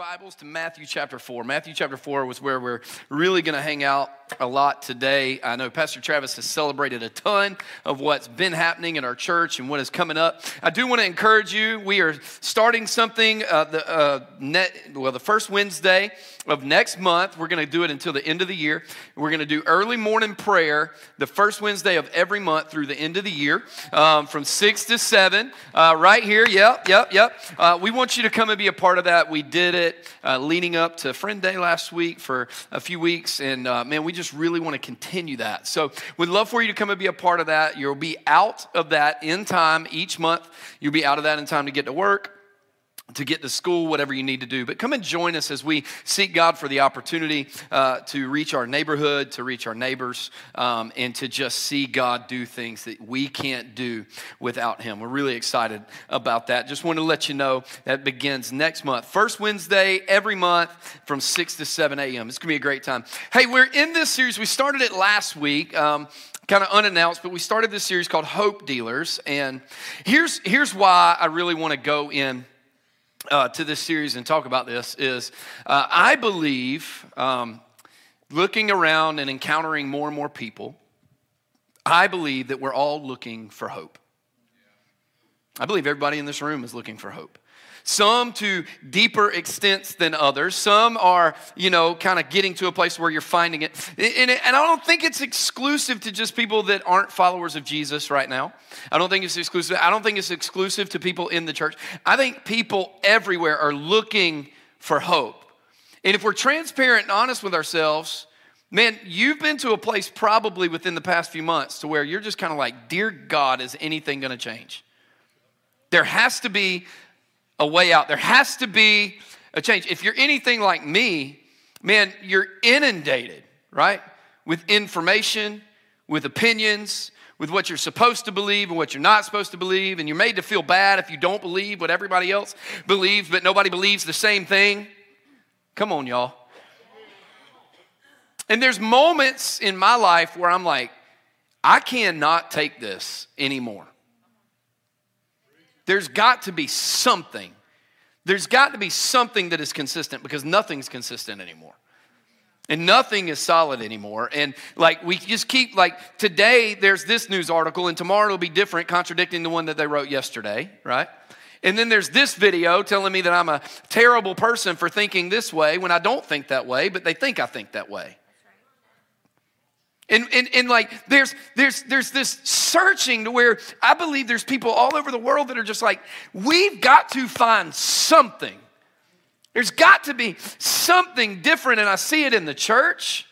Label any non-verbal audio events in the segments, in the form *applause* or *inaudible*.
Bibles to Matthew chapter 4. Matthew chapter 4 was where we're really going to hang out a lot today. I know Pastor Travis has celebrated a ton of what's been happening in our church and what is coming up. I do want to encourage you. We are starting something uh, the uh, net, well the first Wednesday of next month. We're going to do it until the end of the year. We're going to do early morning prayer the first Wednesday of every month through the end of the year um, from 6 to 7 uh, right here. Yep, yep, yep. Uh, we want you to come and be a part of that. We did it it uh, leading up to Friend Day last week for a few weeks. And uh, man, we just really want to continue that. So we'd love for you to come and be a part of that. You'll be out of that in time each month. You'll be out of that in time to get to work to get to school, whatever you need to do. But come and join us as we seek God for the opportunity uh, to reach our neighborhood, to reach our neighbors, um, and to just see God do things that we can't do without Him. We're really excited about that. Just want to let you know that begins next month. First Wednesday every month from 6 to 7 a.m. It's going to be a great time. Hey, we're in this series. We started it last week. Um, kind of unannounced, but we started this series called Hope Dealers. And here's, here's why I really want to go in uh, to this series and talk about this is uh, I believe, um, looking around and encountering more and more people, I believe that we're all looking for hope. I believe everybody in this room is looking for hope some to deeper extents than others. Some are, you know, kind of getting to a place where you're finding it. And, I don't think it's exclusive to just people that aren't followers of Jesus right now. I don't think it's exclusive. I don't think it's exclusive to people in the church. I think people everywhere are looking for hope. And if we're transparent and honest with ourselves, man, you've been to a place probably within the past few months to where you're just kind of like, Dear God, is anything going to change? There has to be a way out. There has to be a change. If you're anything like me, man, you're inundated, right? With information, with opinions, with what you're supposed to believe and what you're not supposed to believe, and you're made to feel bad if you don't believe what everybody else believes, but nobody believes the same thing. Come on, y'all. And there's moments in my life where I'm like, I cannot take this anymore. There's got to be something. There's got to be something that is consistent because nothing's consistent anymore. And nothing is solid anymore. And like we just keep like today there's this news article and tomorrow it'll be different, contradicting the one that they wrote yesterday, right? And then there's this video telling me that I'm a terrible person for thinking this way when I don't think that way, but they think I think that way. And, and, and like there's there's there's this searching to where I believe there's people all over the world that are just like, we've got to find something. There's got to be something different. And I see it in the church.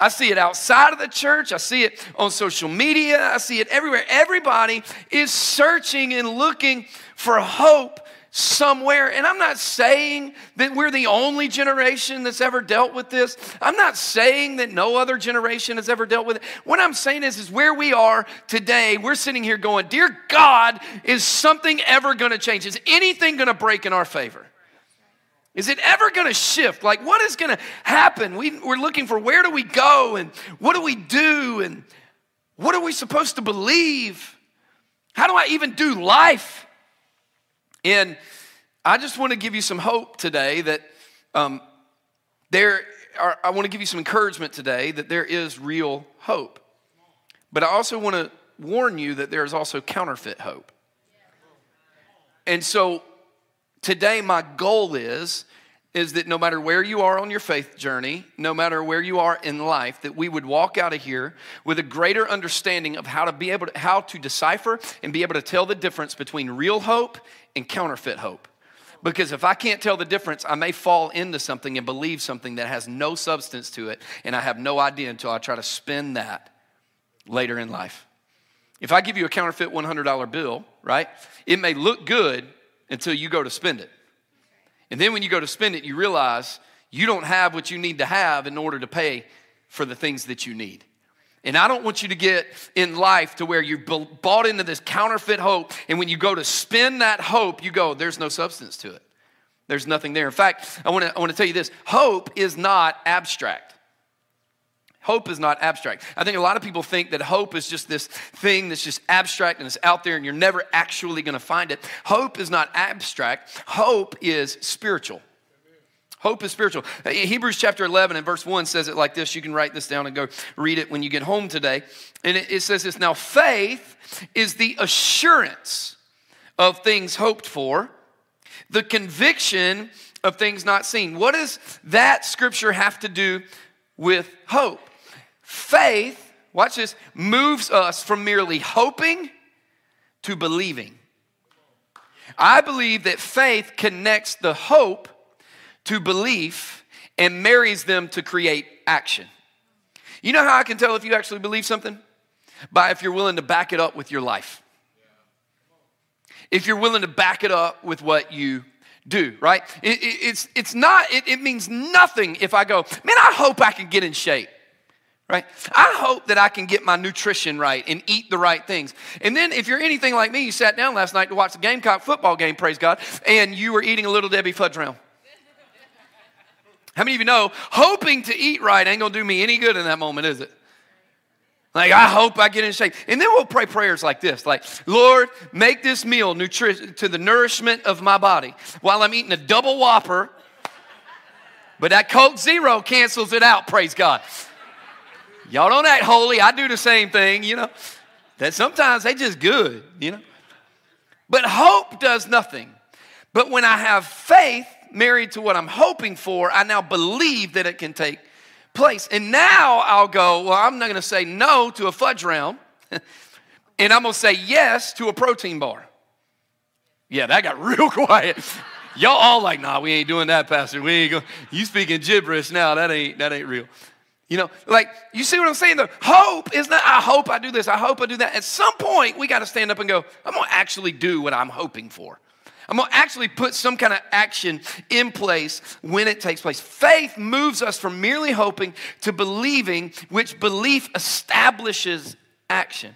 I see it outside of the church. I see it on social media. I see it everywhere. Everybody is searching and looking for hope somewhere. And I'm not saying that we're the only generation that's ever dealt with this. I'm not saying that no other generation has ever dealt with it. What I'm saying is, is where we are today, we're sitting here going, Dear God, is something ever going to change? Is anything going to break in our favor? Is it ever going to shift? Like, what is going to happen? We, we're looking for where do we go and what do we do and what are we supposed to believe? How do I even do life? And I just want to give you some hope today that um, there are, I want to give you some encouragement today that there is real hope. But I also want to warn you that there is also counterfeit hope. And so today, my goal is is that no matter where you are on your faith journey, no matter where you are in life, that we would walk out of here with a greater understanding of how to be able to, how to decipher and be able to tell the difference between real hope and counterfeit hope. Because if I can't tell the difference, I may fall into something and believe something that has no substance to it, and I have no idea until I try to spend that later in life. If I give you a counterfeit $100 bill, right, it may look good until you go to spend it. And then when you go to spend it, you realize you don't have what you need to have in order to pay for the things that you need. And I don't want you to get in life to where you're bought into this counterfeit hope, and when you go to spend that hope, you go, there's no substance to it. There's nothing there. In fact, I want to I want to tell you this hope is not abstract. Hope is not abstract. I think a lot of people think that hope is just this thing that's just abstract and it's out there and you're never actually going to find it. Hope is not abstract, hope is spiritual. Hope is spiritual. Uh, Hebrews chapter 11 and verse 1 says it like this. You can write this down and go read it when you get home today. And it, it says this Now, faith is the assurance of things hoped for, the conviction of things not seen. What does that scripture have to do with hope? Faith, watch this, moves us from merely hoping to believing. I believe that faith connects the hope to belief and marries them to create action. You know how I can tell if you actually believe something? By if you're willing to back it up with your life. If you're willing to back it up with what you do, right? It, it, it's, it's not, it, it means nothing if I go, man, I hope I can get in shape right? I hope that I can get my nutrition right and eat the right things. And then, if you're anything like me, you sat down last night to watch the Gamecock football game, praise God, and you were eating a little Debbie fudge round. How many of you know hoping to eat right ain't gonna do me any good in that moment, is it? Like, I hope I get in shape. And then we'll pray prayers like this like, Lord, make this meal nutri- to the nourishment of my body while I'm eating a double whopper. But that Coke Zero cancels it out, praise God. Y'all don't act holy. I do the same thing, you know. That sometimes they just good, you know. But hope does nothing. But when I have faith married to what I'm hoping for, I now believe that it can take place. And now I'll go, well, I'm not going to say no to a fudge round, *laughs* and I'm going to say yes to a protein bar. Yeah, that got *laughs* real quiet. Y'all all like, nah, we ain't doing that, Pastor. We ain't going. You speaking gibberish now? That ain't that ain't real. You know, like, you see what I'm saying? The hope is not, I hope I do this, I hope I do that. At some point, we got to stand up and go, I'm to actually do what I'm hoping for. I'm going to actually put some kind of action in place when it takes place. Faith moves us from merely hoping to believing, which belief establishes action.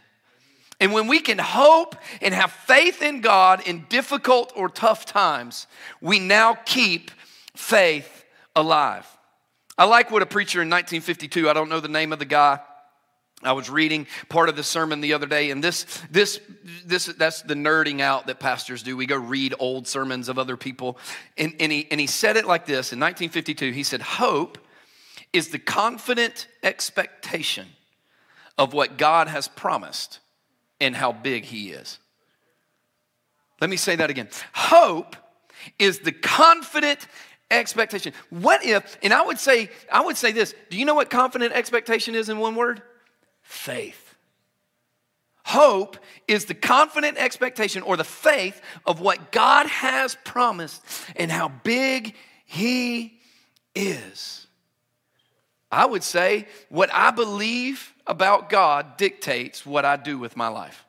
And when we can hope and have faith in God in difficult or tough times, we now keep faith alive. I like what a preacher in 1952, I don't know the name of the guy. I was reading part of the sermon the other day, and this, this, this, that's the nerding out that pastors do. We go read old sermons of other people. And, and, he, and he said it like this in 1952. He said, Hope is the confident expectation of what God has promised and how big he is. Let me say that again. Hope is the confident expectation. What if, and I would say, I would say this, do you know what confident expectation is in one word? Faith. Hope is the confident expectation or the faith of what God has promised and how big He is. I would say what I believe about God dictates what I do with my life.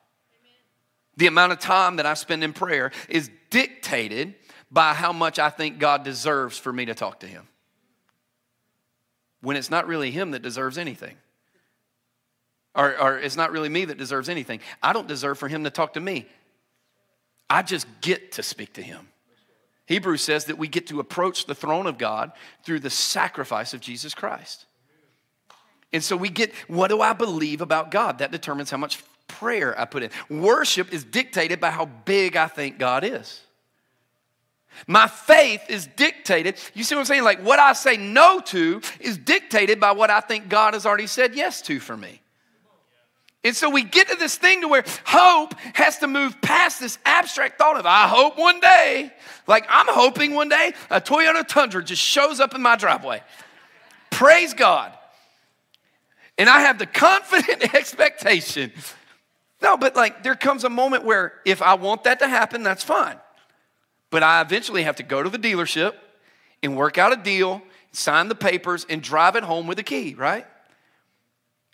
The amount of time that I spend in prayer is dictated by how much I think God deserves for me to talk to Him. When it's not really Him that deserves anything. Or, or, it's not really me that deserves anything. I don't deserve for Him to talk to me. I just get to speak to Him. Hebrews says that we get to approach the throne of God through the sacrifice of Jesus Christ. And so we get what do I believe about God? That determines how much prayer I put in. Worship is dictated by how big I think God is. My faith is dictated. You see what I'm saying? Like what I say no to is dictated by what I think God has already said yes to for me. And so we get to this thing to where hope has to move past this abstract thought of, I hope one day, like I'm hoping one day a Toyota Tundra just shows up in my driveway. Praise God. And I have the confident *laughs* expectation. No, but like there comes a moment where if I want that to happen, that's fine. But I eventually have to go to the dealership and work out a deal, sign the papers, and drive it home with a key, right?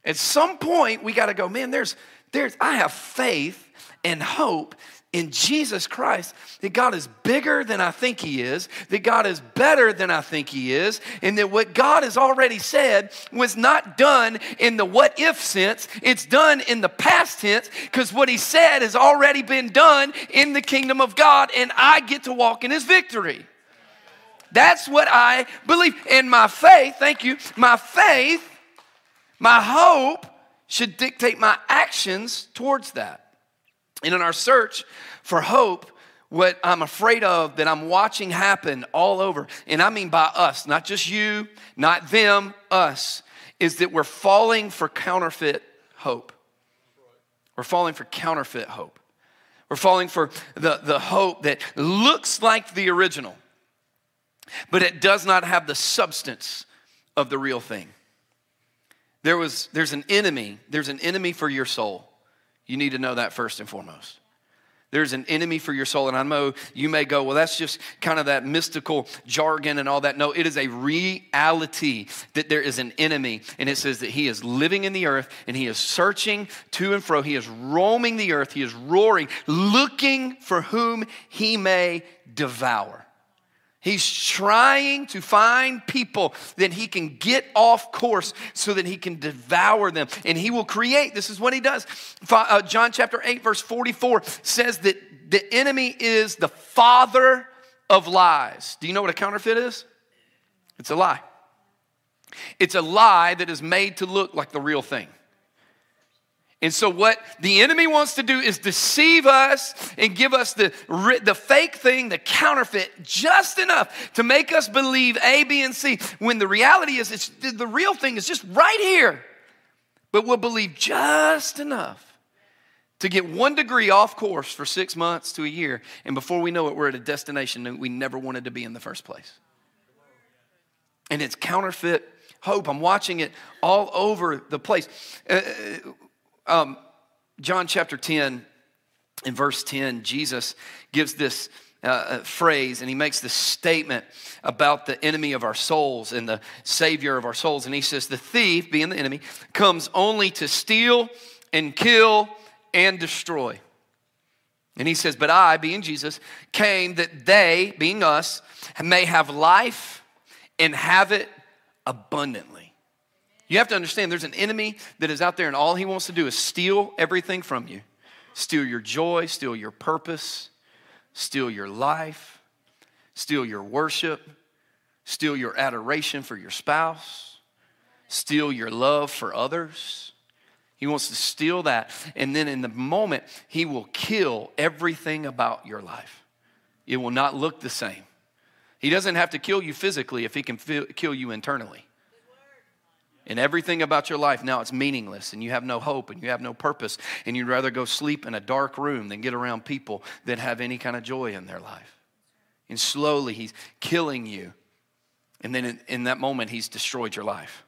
At some point, we got to go, man, there's, there's, I have faith and hope in Jesus Christ that God is bigger than I think He is, that God is better than I think He is, and that what God has already said was not done in the what if sense, it's done in the past tense because what He said has already been done in the kingdom of God, and I get to walk in His victory. That's what I believe. And my faith, thank you, my faith, my hope should dictate my actions towards that. And in our search for hope, what I'm afraid of that I'm watching happen all over, and I mean by us, not just you, not them, us, is that we're falling for counterfeit hope. We're falling for counterfeit hope. We're falling for the, the hope that looks like the original, but it does not have the substance of the real thing. There was, there's an enemy, there's an enemy for your soul. You need to know that first and foremost. There's an enemy for your soul. And I know you may go, well, that's just kind of that mystical jargon and all that. No, it is a reality that there is an enemy. And it says that he is living in the earth and he is searching to and fro. He is roaming the earth. He is roaring, looking for whom he may devour. He's trying to find people that he can get off course so that he can devour them. And he will create, this is what he does. Uh, John chapter 8, verse 44 says that the enemy is the father of lies. Do you know what a counterfeit is? It's a lie. It's a lie that is made to look like the real thing. And so, what the enemy wants to do is deceive us and give us the, the fake thing, the counterfeit, just enough to make us believe A, B, and C, when the reality is it's, the real thing is just right here. But we'll believe just enough to get one degree off course for six months to a year. And before we know it, we're at a destination that we never wanted to be in the first place. And it's counterfeit hope. I'm watching it all over the place. Uh, um, John chapter 10, in verse 10, Jesus gives this uh, uh, phrase and he makes this statement about the enemy of our souls and the savior of our souls. And he says, The thief, being the enemy, comes only to steal and kill and destroy. And he says, But I, being Jesus, came that they, being us, may have life and have it abundantly. You have to understand there's an enemy that is out there, and all he wants to do is steal everything from you steal your joy, steal your purpose, steal your life, steal your worship, steal your adoration for your spouse, steal your love for others. He wants to steal that. And then in the moment, he will kill everything about your life. It will not look the same. He doesn't have to kill you physically if he can kill you internally and everything about your life now it's meaningless and you have no hope and you have no purpose and you'd rather go sleep in a dark room than get around people that have any kind of joy in their life. And slowly he's killing you. And then in, in that moment, he's destroyed your life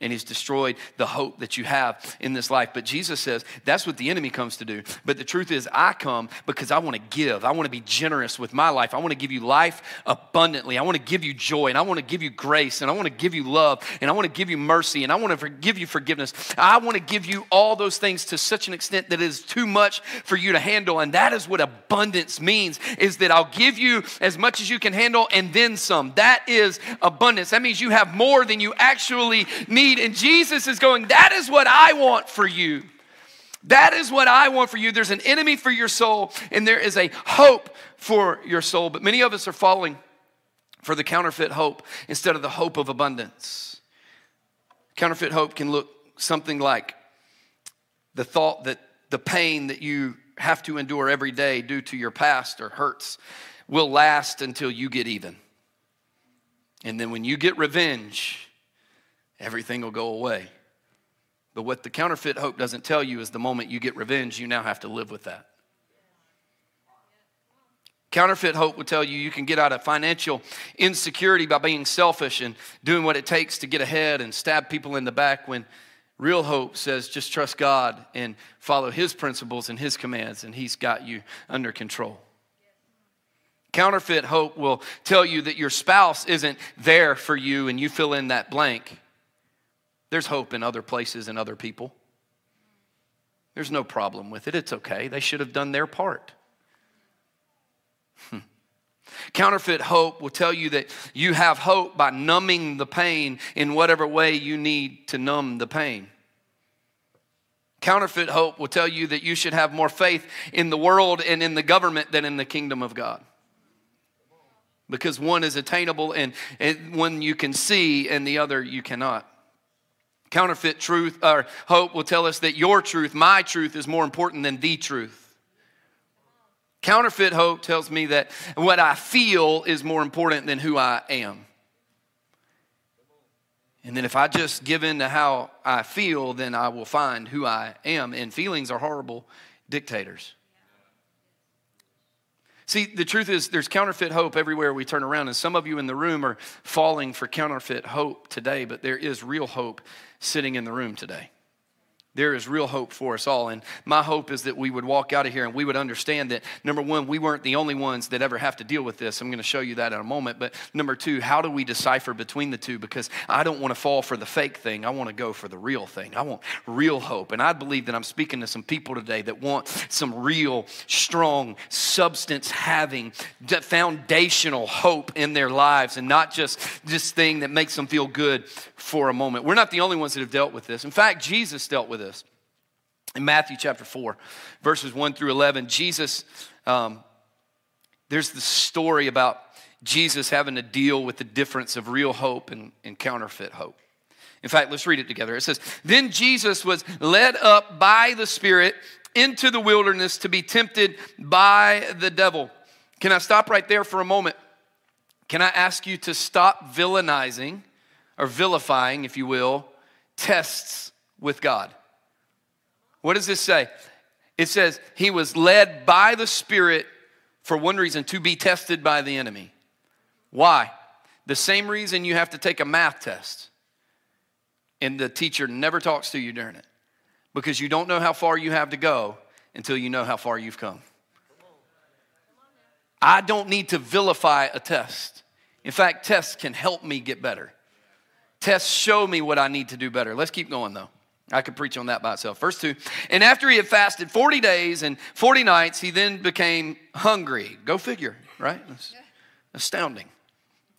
and he's destroyed the hope that you have in this life. But Jesus says that's what the enemy comes to do. But the truth is, I come because I want to give. I want to be generous with my life. I want to give you life abundantly. I want to give you joy and I want to give you grace and I want to give you love and I want to give you mercy and I want to give you forgiveness. I want to give you all those things to such an extent that it is too much for you to handle. And that is what abundance means is that I'll give you as much as you can handle and then some. That is abundance. That means you have more than you actually need need. And Jesus is going, That is what I want for you. That is what I want for you. There's an enemy for your soul, and there is a hope for your soul. But many of us are falling for the counterfeit hope instead of the hope of abundance. Counterfeit hope can look something like the thought that the pain that you have to endure every day due to your past or hurts will last until you get even. And then when you get revenge, everything will go away. But what the counterfeit hope doesn't tell you is the moment you get revenge, you now have to live with that. Counterfeit hope will tell you you can get out of financial insecurity by being selfish and doing what it takes to get ahead and stab people in the back when real hope says just trust God and follow His principles and His commands, and He's got you under control. Counterfeit hope will tell you that your spouse isn't there for you and you fill in that blank. There's hope in other places and other people. There's no problem with it. It's okay. They should have done their part. Hmm. Counterfeit hope will tell you that you have hope by numbing the pain in whatever way you need to numb the pain. Counterfeit hope will tell you that you should have more faith in the world and in the government than in the kingdom of God. Because one is attainable and, and one you can see and the other you cannot. Counterfeit truth or hope will tell us that your truth, my truth, is more important than the truth. Counterfeit hope tells me that what I feel is more important than who I am. And then if I just give in to how I feel, then I will find who I am. And feelings are horrible dictators. See, the truth is, there's counterfeit hope everywhere we turn around, and some of you in the room are falling for counterfeit hope today, but there is real hope sitting in the room today. There is real hope for us all. And my hope is that we would walk out of here and we would understand that, number one, we weren't the only ones that ever have to deal with this. I'm going to show you that in a moment. But number two, how do we decipher between the two? Because I don't want to fall for the fake thing. I want to go for the real thing. I want real hope. And I believe that I'm speaking to some people today that want some real, strong, substance having, foundational hope in their lives and not just this thing that makes them feel good for a moment. We're not the only ones that have dealt with this. In fact, Jesus dealt with it this. In Matthew chapter 4, verses 1 through 11, Jesus, um, there's the story about Jesus having to deal with the difference of real hope and, and counterfeit hope. In fact, let's read it together. It says, Then Jesus was led up by the Spirit into the wilderness to be tempted by the devil. Can I stop right there for a moment? Can I ask you to stop villainizing or vilifying, if you will, tests with God? What does this say? It says he was led by the Spirit for one reason to be tested by the enemy. Why? The same reason you have to take a math test and the teacher never talks to you during it because you don't know how far you have to go until you know how far you've come. I don't need to vilify a test. In fact, tests can help me get better. Tests show me what I need to do better. Let's keep going though. I could preach on that by itself. Verse 2 And after he had fasted 40 days and 40 nights, he then became hungry. Go figure, right? That's astounding.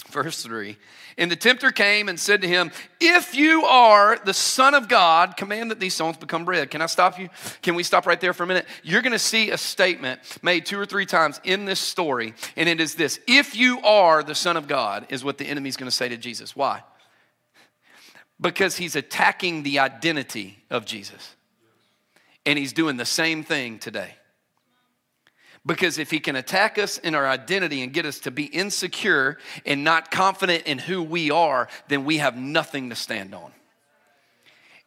Verse 3 And the tempter came and said to him, If you are the Son of God, command that these stones become bread. Can I stop you? Can we stop right there for a minute? You're going to see a statement made two or three times in this story, and it is this If you are the Son of God, is what the enemy's going to say to Jesus. Why? Because he's attacking the identity of Jesus. And he's doing the same thing today. Because if he can attack us in our identity and get us to be insecure and not confident in who we are, then we have nothing to stand on.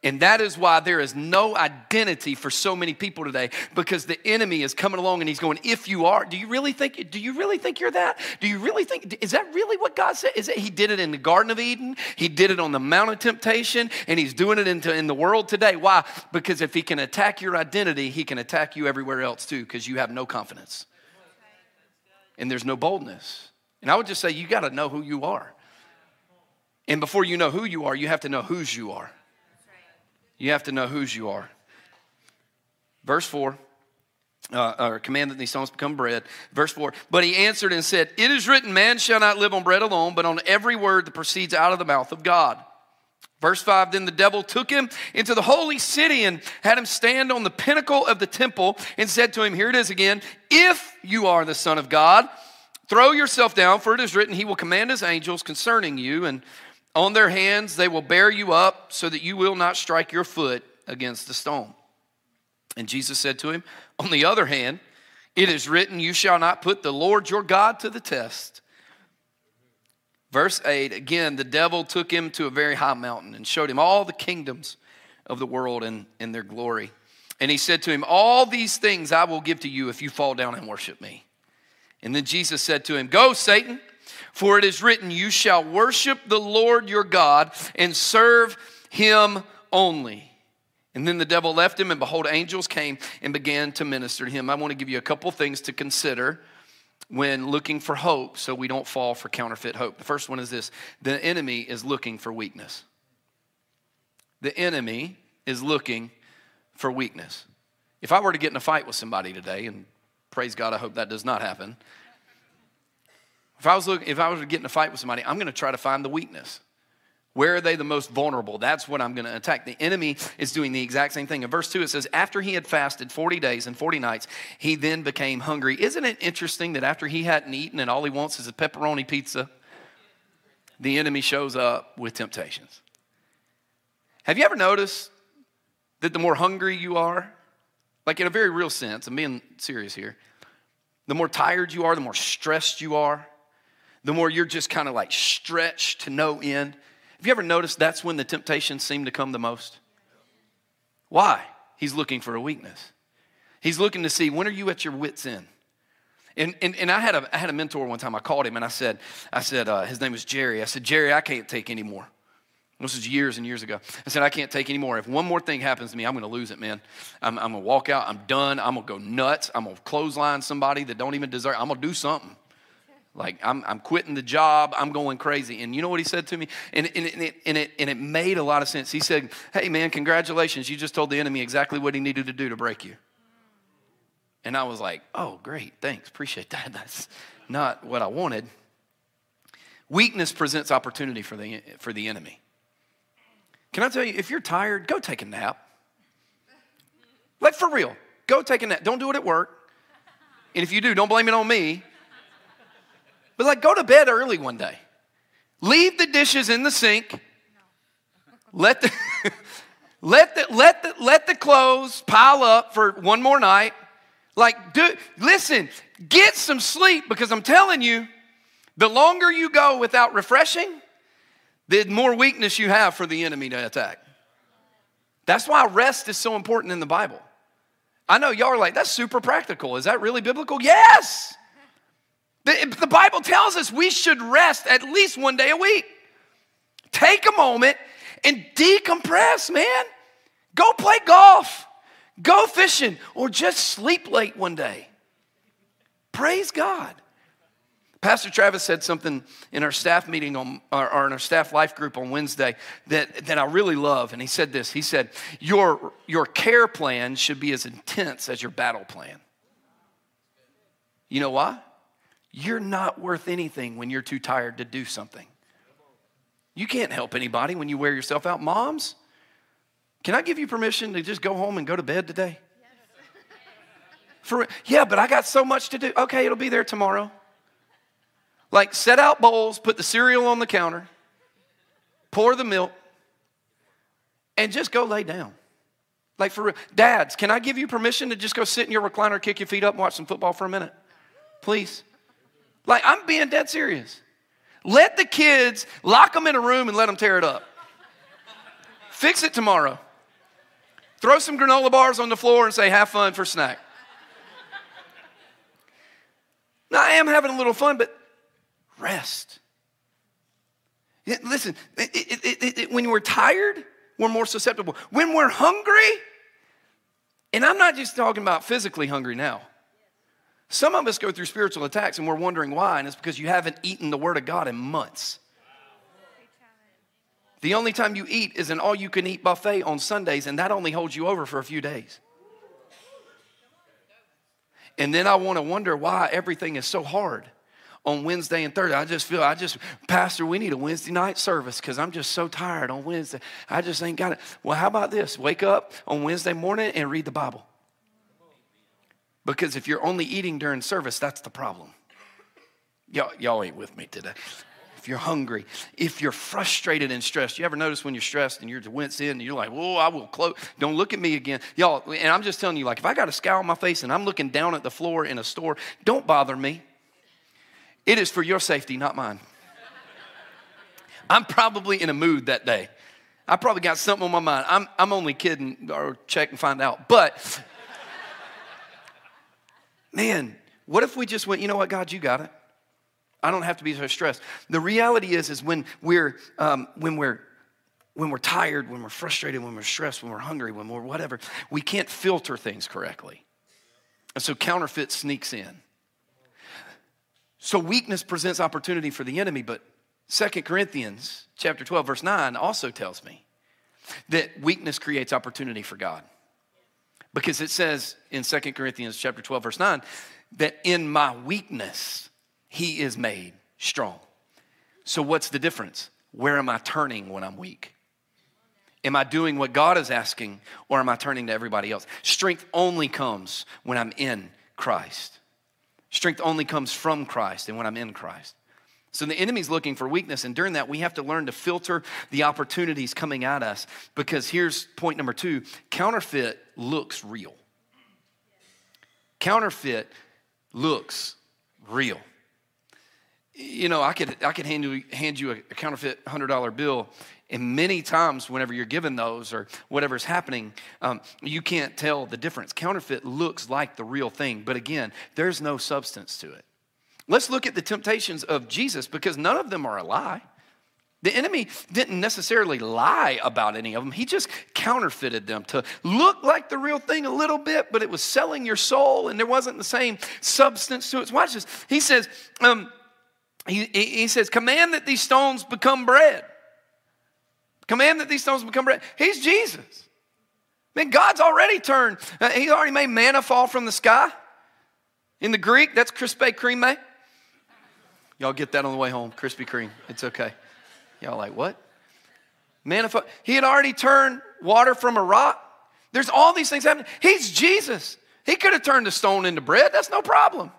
And that is why there is no identity for so many people today because the enemy is coming along and he's going, if you are, do you really think, do you really think you're that? Do you really think, is that really what God said? Is it, he did it in the Garden of Eden. He did it on the Mount of Temptation and he's doing it into, in the world today. Why? Because if he can attack your identity, he can attack you everywhere else too because you have no confidence and there's no boldness. And I would just say, you got to know who you are. And before you know who you are, you have to know whose you are. You have to know whose you are. Verse 4, uh, or command that these stones become bread. Verse 4, but he answered and said, It is written, man shall not live on bread alone, but on every word that proceeds out of the mouth of God. Verse 5 Then the devil took him into the holy city and had him stand on the pinnacle of the temple and said to him, Here it is again, if you are the Son of God, throw yourself down, for it is written, He will command His angels concerning you, and on their hands they will bear you up so that you will not strike your foot against the stone. And Jesus said to him, On the other hand, it is written, You shall not put the Lord your God to the test. Verse 8 again, the devil took him to a very high mountain and showed him all the kingdoms of the world and, and their glory. And he said to him, All these things I will give to you if you fall down and worship me. And then Jesus said to him, Go, Satan. For it is written, You shall worship the Lord your God and serve him only. And then the devil left him, and behold, angels came and began to minister to him. I want to give you a couple things to consider when looking for hope so we don't fall for counterfeit hope. The first one is this the enemy is looking for weakness. The enemy is looking for weakness. If I were to get in a fight with somebody today, and praise God, I hope that does not happen, if I was looking, if I was to get in a fight with somebody, I'm going to try to find the weakness. Where are they the most vulnerable? That's what I'm going to attack. The enemy is doing the exact same thing. In verse 2, it says, After he had fasted 40 days and 40 nights, he then became hungry. Isn't it interesting that after he hadn't eaten and all he wants is a pepperoni pizza, the enemy shows up with temptations? Have you ever noticed that the more hungry you are, like in a very real sense, I'm being serious here, the more tired you are, the more stressed you are, the more you're just kind of like stretched to no end. Have you ever noticed that's when the temptations seem to come the most? Why? He's looking for a weakness. He's looking to see when are you at your wits' end? And, and, and I, had a, I had a mentor one time. I called him and I said, I said uh, his name was Jerry. I said, Jerry, I can't take anymore. This was years and years ago. I said, I can't take anymore. If one more thing happens to me, I'm going to lose it, man. I'm, I'm going to walk out. I'm done. I'm going to go nuts. I'm going to clothesline somebody that don't even deserve I'm going to do something. Like, I'm, I'm quitting the job. I'm going crazy. And you know what he said to me? And, and, and, it, and, it, and it made a lot of sense. He said, Hey, man, congratulations. You just told the enemy exactly what he needed to do to break you. And I was like, Oh, great. Thanks. Appreciate that. *laughs* That's not what I wanted. Weakness presents opportunity for the, for the enemy. Can I tell you, if you're tired, go take a nap. Like, for real, go take a nap. Don't do it at work. And if you do, don't blame it on me. But like, go to bed early one day. Leave the dishes in the sink. Let the, *laughs* let the, let the, let the clothes pile up for one more night. Like, do, listen, get some sleep because I'm telling you, the longer you go without refreshing, the more weakness you have for the enemy to attack. That's why rest is so important in the Bible. I know y'all are like, that's super practical. Is that really biblical? Yes. The, the Bible tells us we should rest at least one day a week. Take a moment and decompress, man. Go play golf, go fishing, or just sleep late one day. Praise God. Pastor Travis said something in our staff meeting on, or, or in our staff life group on Wednesday that, that I really love. And he said this He said, your, your care plan should be as intense as your battle plan. You know why? You're not worth anything when you're too tired to do something. You can't help anybody when you wear yourself out. Moms, can I give you permission to just go home and go to bed today? For, yeah, but I got so much to do. Okay, it'll be there tomorrow. Like, set out bowls, put the cereal on the counter, pour the milk, and just go lay down. Like, for real. Dads, can I give you permission to just go sit in your recliner, kick your feet up, and watch some football for a minute? Please. Like, I'm being dead serious. Let the kids lock them in a room and let them tear it up. Fix it tomorrow. Throw some granola bars on the floor and say, have fun for snack. Now, I am having a little fun, but rest. Listen, it, it, it, when we're tired, we're more susceptible. When we're hungry, and I'm not just talking about physically hungry now. Some of us go through spiritual attacks and we're wondering why, and it's because you haven't eaten the Word of God in months. The only time you eat is an all you can eat buffet on Sundays, and that only holds you over for a few days. And then I want to wonder why everything is so hard on Wednesday and Thursday. I just feel, I just, Pastor, we need a Wednesday night service because I'm just so tired on Wednesday. I just ain't got it. Well, how about this? Wake up on Wednesday morning and read the Bible. Because if you're only eating during service, that's the problem. Y'all, y'all ain't with me today. If you're hungry, if you're frustrated and stressed, you ever notice when you're stressed and you're to wince in and you're like, whoa, I will close. Don't look at me again. Y'all, and I'm just telling you, like, if I got a scowl on my face and I'm looking down at the floor in a store, don't bother me. It is for your safety, not mine. I'm probably in a mood that day. I probably got something on my mind. I'm, I'm only kidding or check and find out. But man, what if we just went, you know what, God, you got it. I don't have to be so stressed. The reality is, is when we're um, when we're when we're tired, when we're frustrated, when we're stressed, when we're hungry, when we're whatever, we can't filter things correctly. And so counterfeit sneaks in. So weakness presents opportunity for the enemy, but Second Corinthians chapter 12 verse 9 also tells me that weakness creates opportunity for God. Because it says in Second Corinthians chapter 12, verse 9, that in my weakness he is made strong. So what's the difference? Where am I turning when I'm weak? Am I doing what God is asking or am I turning to everybody else? Strength only comes when I'm in Christ. Strength only comes from Christ and when I'm in Christ. So the enemy's looking for weakness, and during that, we have to learn to filter the opportunities coming at us. Because here's point number two counterfeit looks real. Counterfeit looks real. You know, I could, I could hand you, hand you a, counterfeit $100 bill, and many times, whenever you're given those or whatever's happening, um, you can't tell the difference. Counterfeit looks like the real thing, but again, there's no substance to it. Let's look at the temptations of Jesus because none of them are a lie. The enemy didn't necessarily lie about any of them. He just counterfeited them to look like the real thing a little bit, but it was selling your soul and there wasn't the same substance to it. So watch this. He says, um, he, he says, command that these stones become bread. Command that these stones become bread. He's Jesus. Man, God's already turned, uh, He's already made manna fall from the sky. In the Greek, that's Krispy Kreme. Y'all get that on the way home, Krispy Kreme. It's okay. Y'all like, what? Manifold. He had already turned water from a rock. There's all these things happening. He's Jesus. He could have turned the stone into bread. That's no problem.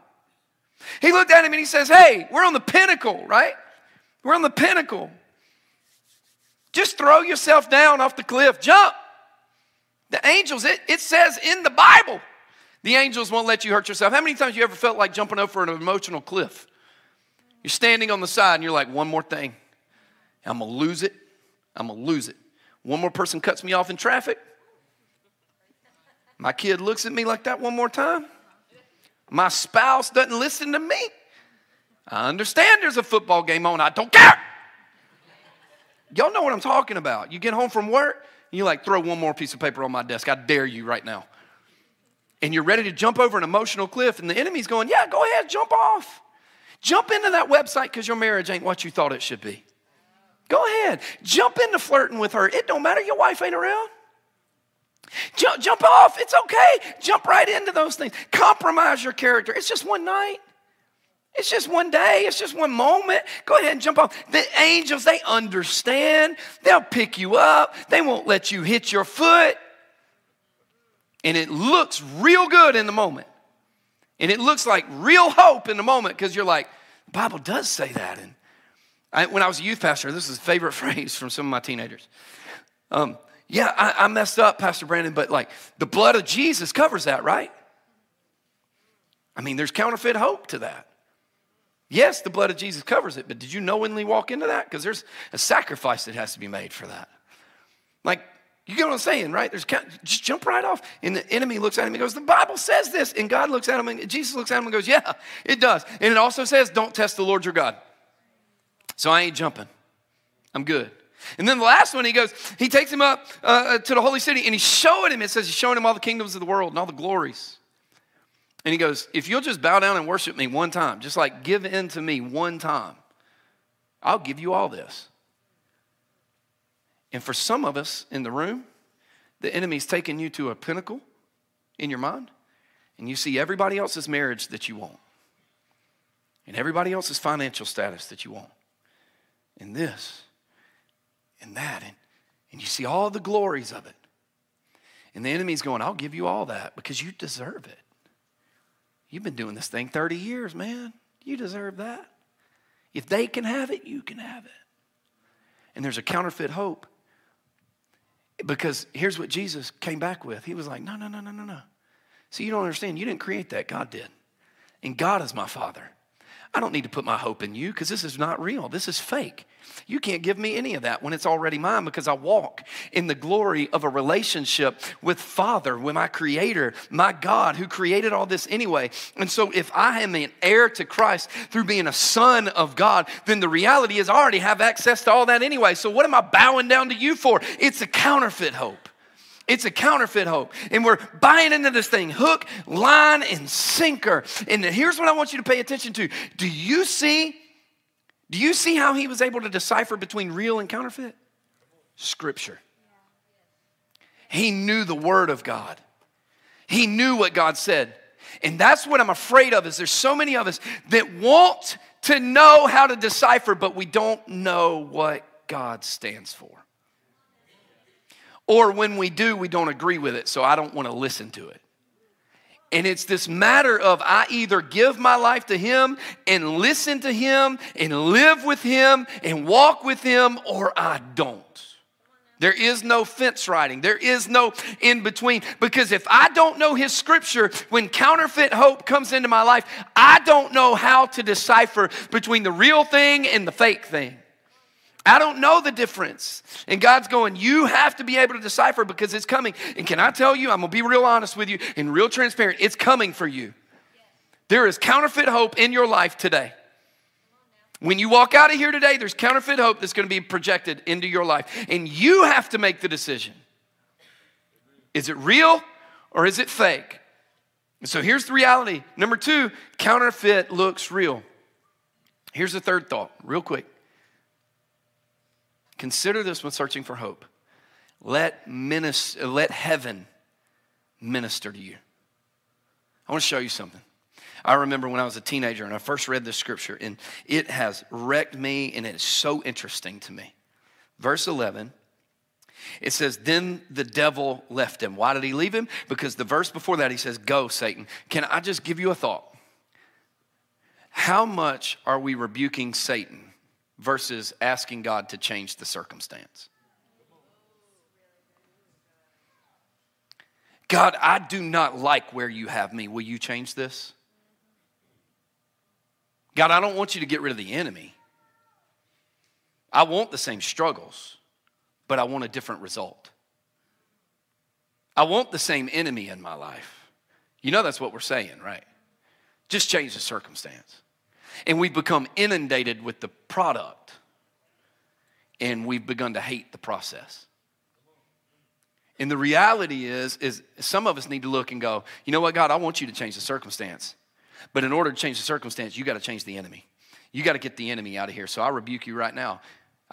He looked at him and he says, Hey, we're on the pinnacle, right? We're on the pinnacle. Just throw yourself down off the cliff, jump. The angels, it, it says in the Bible, the angels won't let you hurt yourself. How many times you ever felt like jumping over an emotional cliff? You're standing on the side and you're like, one more thing. I'm gonna lose it. I'm gonna lose it. One more person cuts me off in traffic. My kid looks at me like that one more time. My spouse doesn't listen to me. I understand there's a football game on. I don't care. Y'all know what I'm talking about. You get home from work, and you like throw one more piece of paper on my desk. I dare you right now. And you're ready to jump over an emotional cliff, and the enemy's going, Yeah, go ahead, jump off. Jump into that website because your marriage ain't what you thought it should be. Go ahead. Jump into flirting with her. It don't matter. Your wife ain't around. Jump, jump off. It's okay. Jump right into those things. Compromise your character. It's just one night. It's just one day. It's just one moment. Go ahead and jump off. The angels, they understand. They'll pick you up. They won't let you hit your foot. And it looks real good in the moment. And it looks like real hope in the moment because you're like, the Bible does say that. And I, when I was a youth pastor, this is a favorite *laughs* phrase from some of my teenagers. Um, yeah, I, I messed up, Pastor Brandon, but like the blood of Jesus covers that, right? I mean, there's counterfeit hope to that. Yes, the blood of Jesus covers it, but did you knowingly walk into that? Because there's a sacrifice that has to be made for that. Like, you get what I'm saying, right? There's just jump right off. And the enemy looks at him and goes, The Bible says this. And God looks at him and Jesus looks at him and goes, Yeah, it does. And it also says, Don't test the Lord your God. So I ain't jumping. I'm good. And then the last one, he goes, he takes him up uh, to the holy city and he's showing him, it says he's showing him all the kingdoms of the world and all the glories. And he goes, if you'll just bow down and worship me one time, just like give in to me one time, I'll give you all this. And for some of us in the room, the enemy's taking you to a pinnacle in your mind, and you see everybody else's marriage that you want, and everybody else's financial status that you want and this and that. And, and you see all the glories of it. And the enemy's going, I'll give you all that because you deserve it. You've been doing this thing 30 years, man. You deserve that. If they can have it, you can have it. And there's a counterfeit hope. Because here's what Jesus came back with. He was like, no, no, no, no, no, no. See, you don't understand. You didn't create that. God did. And God is my Father. I don't need to put my hope in you because this is not real. This is fake. You can't give me any of that when it's already mine because I walk in the glory of a relationship with Father, with my Creator, my God who created all this anyway. And so, if I am an heir to Christ through being a son of God, then the reality is I already have access to all that anyway. So, what am I bowing down to you for? It's a counterfeit hope. It's a counterfeit hope. And we're buying into this thing hook, line, and sinker. And here's what I want you to pay attention to. Do you see? Do you see how he was able to decipher between real and counterfeit? Scripture. He knew the word of God. He knew what God said. And that's what I'm afraid of is there's so many of us that want to know how to decipher but we don't know what God stands for. Or when we do, we don't agree with it, so I don't want to listen to it. And it's this matter of I either give my life to Him and listen to Him and live with Him and walk with Him, or I don't. There is no fence riding. There is no in between. Because if I don't know His scripture, when counterfeit hope comes into my life, I don't know how to decipher between the real thing and the fake thing. I don't know the difference. And God's going, you have to be able to decipher because it's coming. And can I tell you, I'm going to be real honest with you and real transparent, it's coming for you. There is counterfeit hope in your life today. When you walk out of here today, there's counterfeit hope that's going to be projected into your life. And you have to make the decision is it real or is it fake? So here's the reality. Number two, counterfeit looks real. Here's the third thought, real quick. Consider this when searching for hope. Let, minister, let heaven minister to you. I want to show you something. I remember when I was a teenager and I first read this scripture, and it has wrecked me, and it is so interesting to me. Verse 11, it says, Then the devil left him. Why did he leave him? Because the verse before that, he says, Go, Satan. Can I just give you a thought? How much are we rebuking Satan versus asking God to change the circumstance? God, I do not like where you have me. Will you change this? God, I don't want you to get rid of the enemy. I want the same struggles, but I want a different result. I want the same enemy in my life. You know that's what we're saying, right? Just change the circumstance. And we've become inundated with the product, and we've begun to hate the process. And the reality is, is some of us need to look and go, you know what, God, I want you to change the circumstance. But in order to change the circumstance, you got to change the enemy. You got to get the enemy out of here. So I rebuke you right now.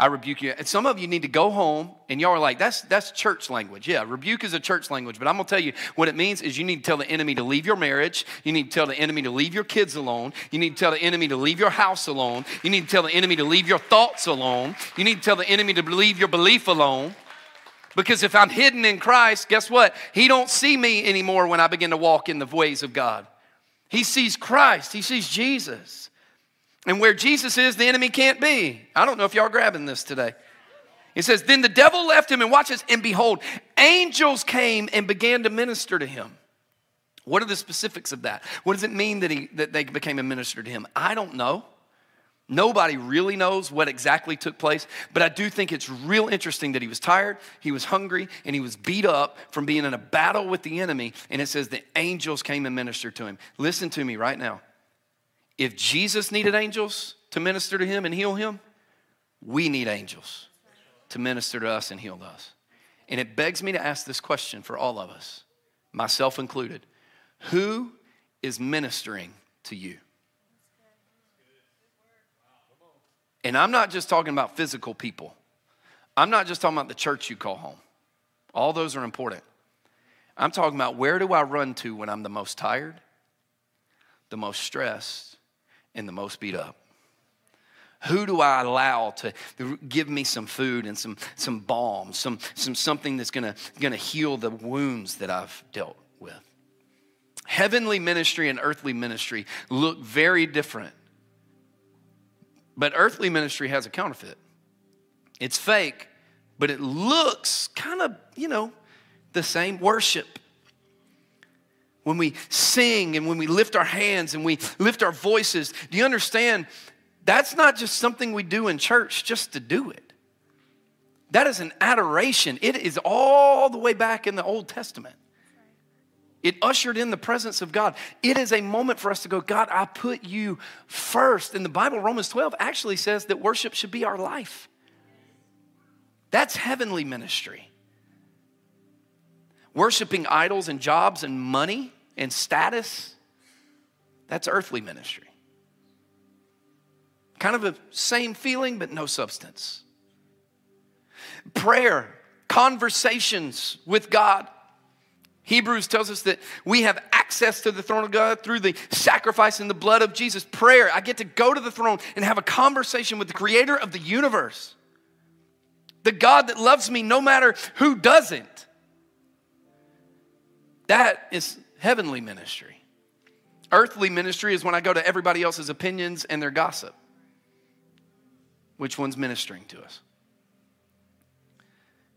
I rebuke you. And some of you need to go home and y'all are like, that's, that's church language. Yeah, rebuke is a church language. But I'm going to tell you what it means is you need to tell the enemy to leave your marriage. You need to tell the enemy to leave your kids alone. You need to tell the enemy to leave your house alone. You need to tell the enemy to leave your thoughts alone. You need to tell the enemy to leave your belief alone. Because if I'm hidden in Christ, guess what? He don't see me anymore when I begin to walk in the ways of God. He sees Christ, he sees Jesus. And where Jesus is, the enemy can't be. I don't know if y'all grabbing this today. He says, Then the devil left him, and watch this, and behold, angels came and began to minister to him. What are the specifics of that? What does it mean that, he, that they became a minister to him? I don't know. Nobody really knows what exactly took place, but I do think it's real interesting that he was tired, he was hungry, and he was beat up from being in a battle with the enemy. And it says the angels came and ministered to him. Listen to me right now. If Jesus needed angels to minister to him and heal him, we need angels to minister to us and heal us. And it begs me to ask this question for all of us, myself included Who is ministering to you? And I'm not just talking about physical people. I'm not just talking about the church you call home. All those are important. I'm talking about where do I run to when I'm the most tired, the most stressed, and the most beat up? Who do I allow to give me some food and some, some balm, some, some something that's gonna, gonna heal the wounds that I've dealt with? Heavenly ministry and earthly ministry look very different but earthly ministry has a counterfeit. It's fake, but it looks kind of, you know, the same worship. When we sing and when we lift our hands and we lift our voices, do you understand? That's not just something we do in church just to do it. That is an adoration. It is all the way back in the Old Testament. It ushered in the presence of God. It is a moment for us to go, God, I put you first. In the Bible, Romans 12 actually says that worship should be our life. That's heavenly ministry. Worshiping idols and jobs and money and status, that's earthly ministry. Kind of the same feeling, but no substance. Prayer, conversations with God Hebrews tells us that we have access to the throne of God through the sacrifice and the blood of Jesus. Prayer, I get to go to the throne and have a conversation with the creator of the universe, the God that loves me no matter who doesn't. That is heavenly ministry. Earthly ministry is when I go to everybody else's opinions and their gossip. Which one's ministering to us?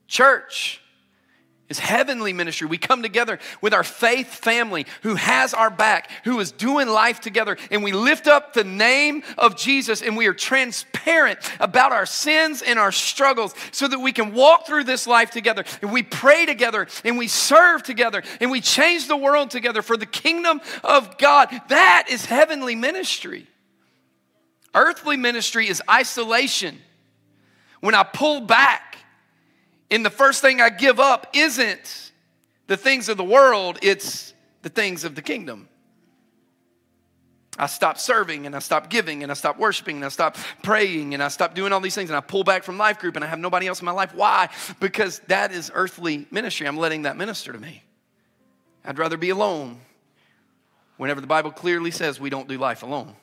Church is heavenly ministry. We come together with our faith family who has our back, who is doing life together, and we lift up the name of Jesus and we are transparent about our sins and our struggles so that we can walk through this life together. And we pray together and we serve together and we change the world together for the kingdom of God. That is heavenly ministry. Earthly ministry is isolation. When I pull back, and the first thing I give up isn't the things of the world, it's the things of the kingdom. I stop serving and I stop giving and I stop worshiping and I stop praying and I stop doing all these things and I pull back from life group and I have nobody else in my life. Why? Because that is earthly ministry. I'm letting that minister to me. I'd rather be alone whenever the Bible clearly says we don't do life alone.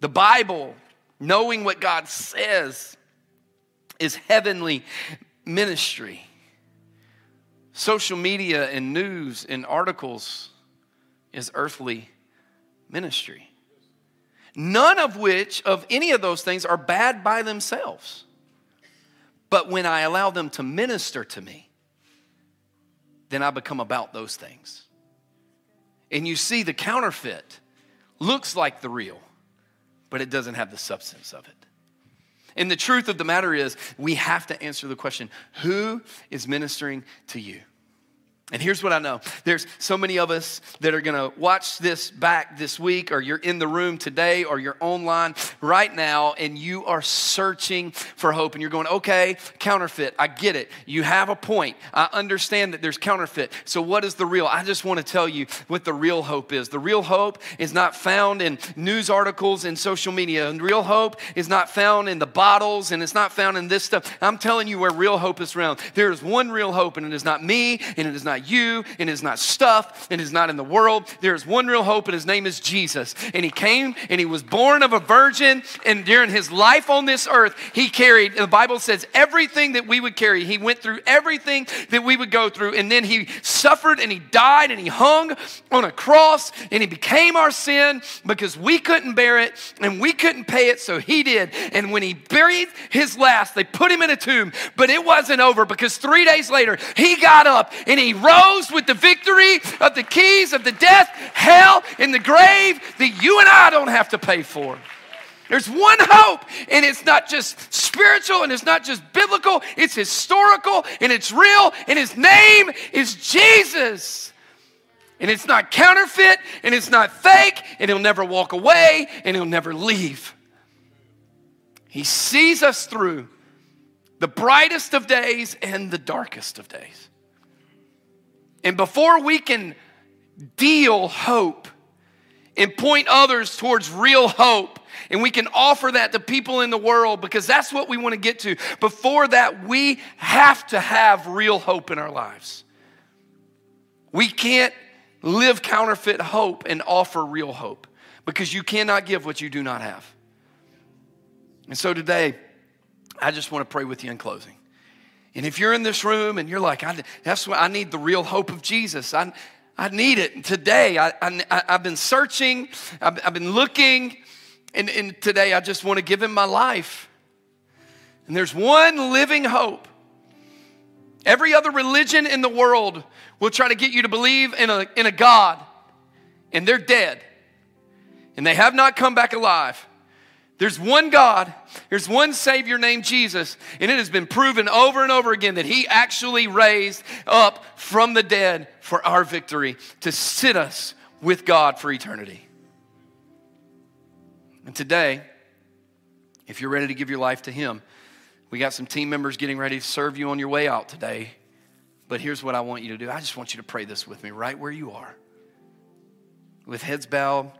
The Bible, knowing what God says, is heavenly ministry. Social media and news and articles is earthly ministry. None of which, of any of those things, are bad by themselves. But when I allow them to minister to me, then I become about those things. And you see, the counterfeit looks like the real, but it doesn't have the substance of it. And the truth of the matter is, we have to answer the question who is ministering to you? And here's what I know there's so many of us that are gonna watch this back this week, or you're in the room today, or you're online right now, and you are searching for hope. And you're going, okay, counterfeit, I get it. You have a point. I understand that there's counterfeit. So, what is the real? I just wanna tell you what the real hope is. The real hope is not found in news articles and social media, and real hope is not found in the bottles, and it's not found in this stuff. I'm telling you where real hope is found. There is one real hope, and it is not me, and it is not not you, and it's not stuff, and it's not in the world. There is one real hope, and his name is Jesus. And he came and he was born of a virgin, and during his life on this earth, he carried, the Bible says, everything that we would carry. He went through everything that we would go through, and then he suffered and he died and he hung on a cross and he became our sin because we couldn't bear it and we couldn't pay it, so he did. And when he buried his last, they put him in a tomb, but it wasn't over because three days later, he got up and he rose with the victory of the keys of the death, hell, and the grave that you and I don't have to pay for. There's one hope, and it's not just spiritual and it's not just biblical, it's historical and it's real, and his name is Jesus. And it's not counterfeit and it's not fake, and he'll never walk away and he'll never leave. He sees us through the brightest of days and the darkest of days. And before we can deal hope and point others towards real hope, and we can offer that to people in the world because that's what we want to get to. Before that, we have to have real hope in our lives. We can't live counterfeit hope and offer real hope because you cannot give what you do not have. And so today, I just want to pray with you in closing. And if you're in this room and you're like, I, that's what I need the real hope of Jesus. I, I need it today. I, I, have been searching, I've, I've been looking, and, and today I just want to give him my life. And there's one living hope. Every other religion in the world will try to get you to believe in a, in a God, and they're dead, and they have not come back alive. There's one God, there's one Savior named Jesus, and it has been proven over and over again that He actually raised up from the dead for our victory to sit us with God for eternity. And today, if you're ready to give your life to Him, we got some team members getting ready to serve you on your way out today. But here's what I want you to do I just want you to pray this with me right where you are, with heads bowed,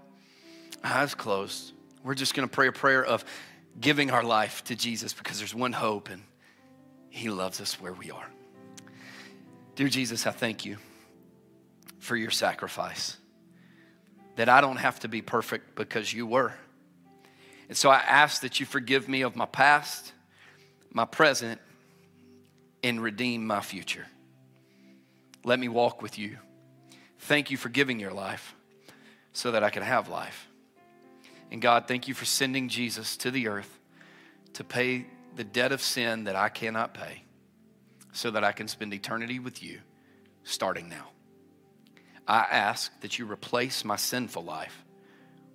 eyes closed. We're just going to pray a prayer of giving our life to Jesus because there's one hope and He loves us where we are. Dear Jesus, I thank you for your sacrifice. That I don't have to be perfect because you were. And so I ask that you forgive me of my past, my present, and redeem my future. Let me walk with you. Thank you for giving your life so that I can have life. And God, thank you for sending Jesus to the earth to pay the debt of sin that I cannot pay. so that I can spend eternity with you starting now. I ask that you replace my sinful life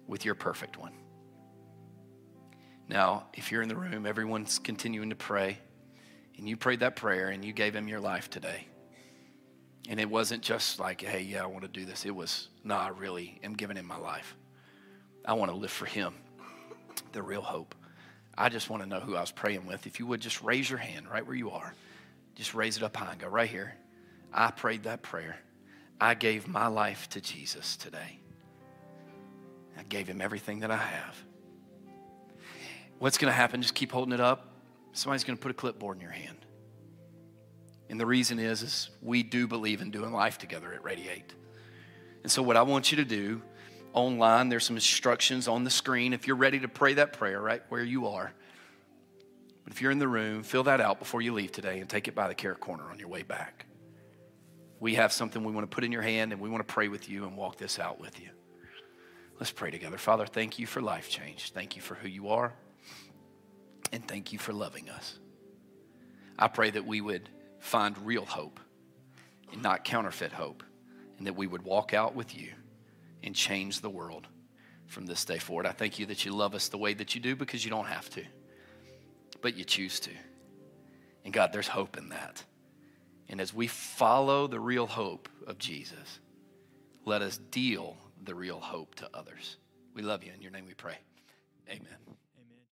with your perfect one. Now, if you're in the room, everyone's continuing to pray, and you prayed that prayer and you gave him your life today. And it wasn't just like, hey, yeah, I want to do this. It was, no, I really am giving him my life. I want to live for him, the real hope. I just want to know who I was praying with. If you would just raise your hand right where you are, just raise it up high and go, right here. I prayed that prayer. I gave my life to Jesus today. I gave him everything that I have. What's going to happen? Just keep holding it up. Somebody's going to put a clipboard in your hand. And the reason is, is we do believe in doing life together at Radiate. And so what I want you to do online, there's some instructions on the screen. If you're ready to pray that prayer right where you are, but if you're in the room, fill that out before you leave today and take it by the care corner on your way back. We have something we want to put in your hand and we want to pray with you and walk this out with you. Let's pray together. Father, thank you for life change. Thank you for who you are. And thank you for loving us. I pray that we would find real hope and not counterfeit hope, and that we would walk out with you and change the world from this day forward. I thank you that you love us the way that you do because you don't have to, but you choose to. And God, there's hope in that. And as we follow the real hope of Jesus, let us deal the real hope to others. We love you. In your name we pray. Amen.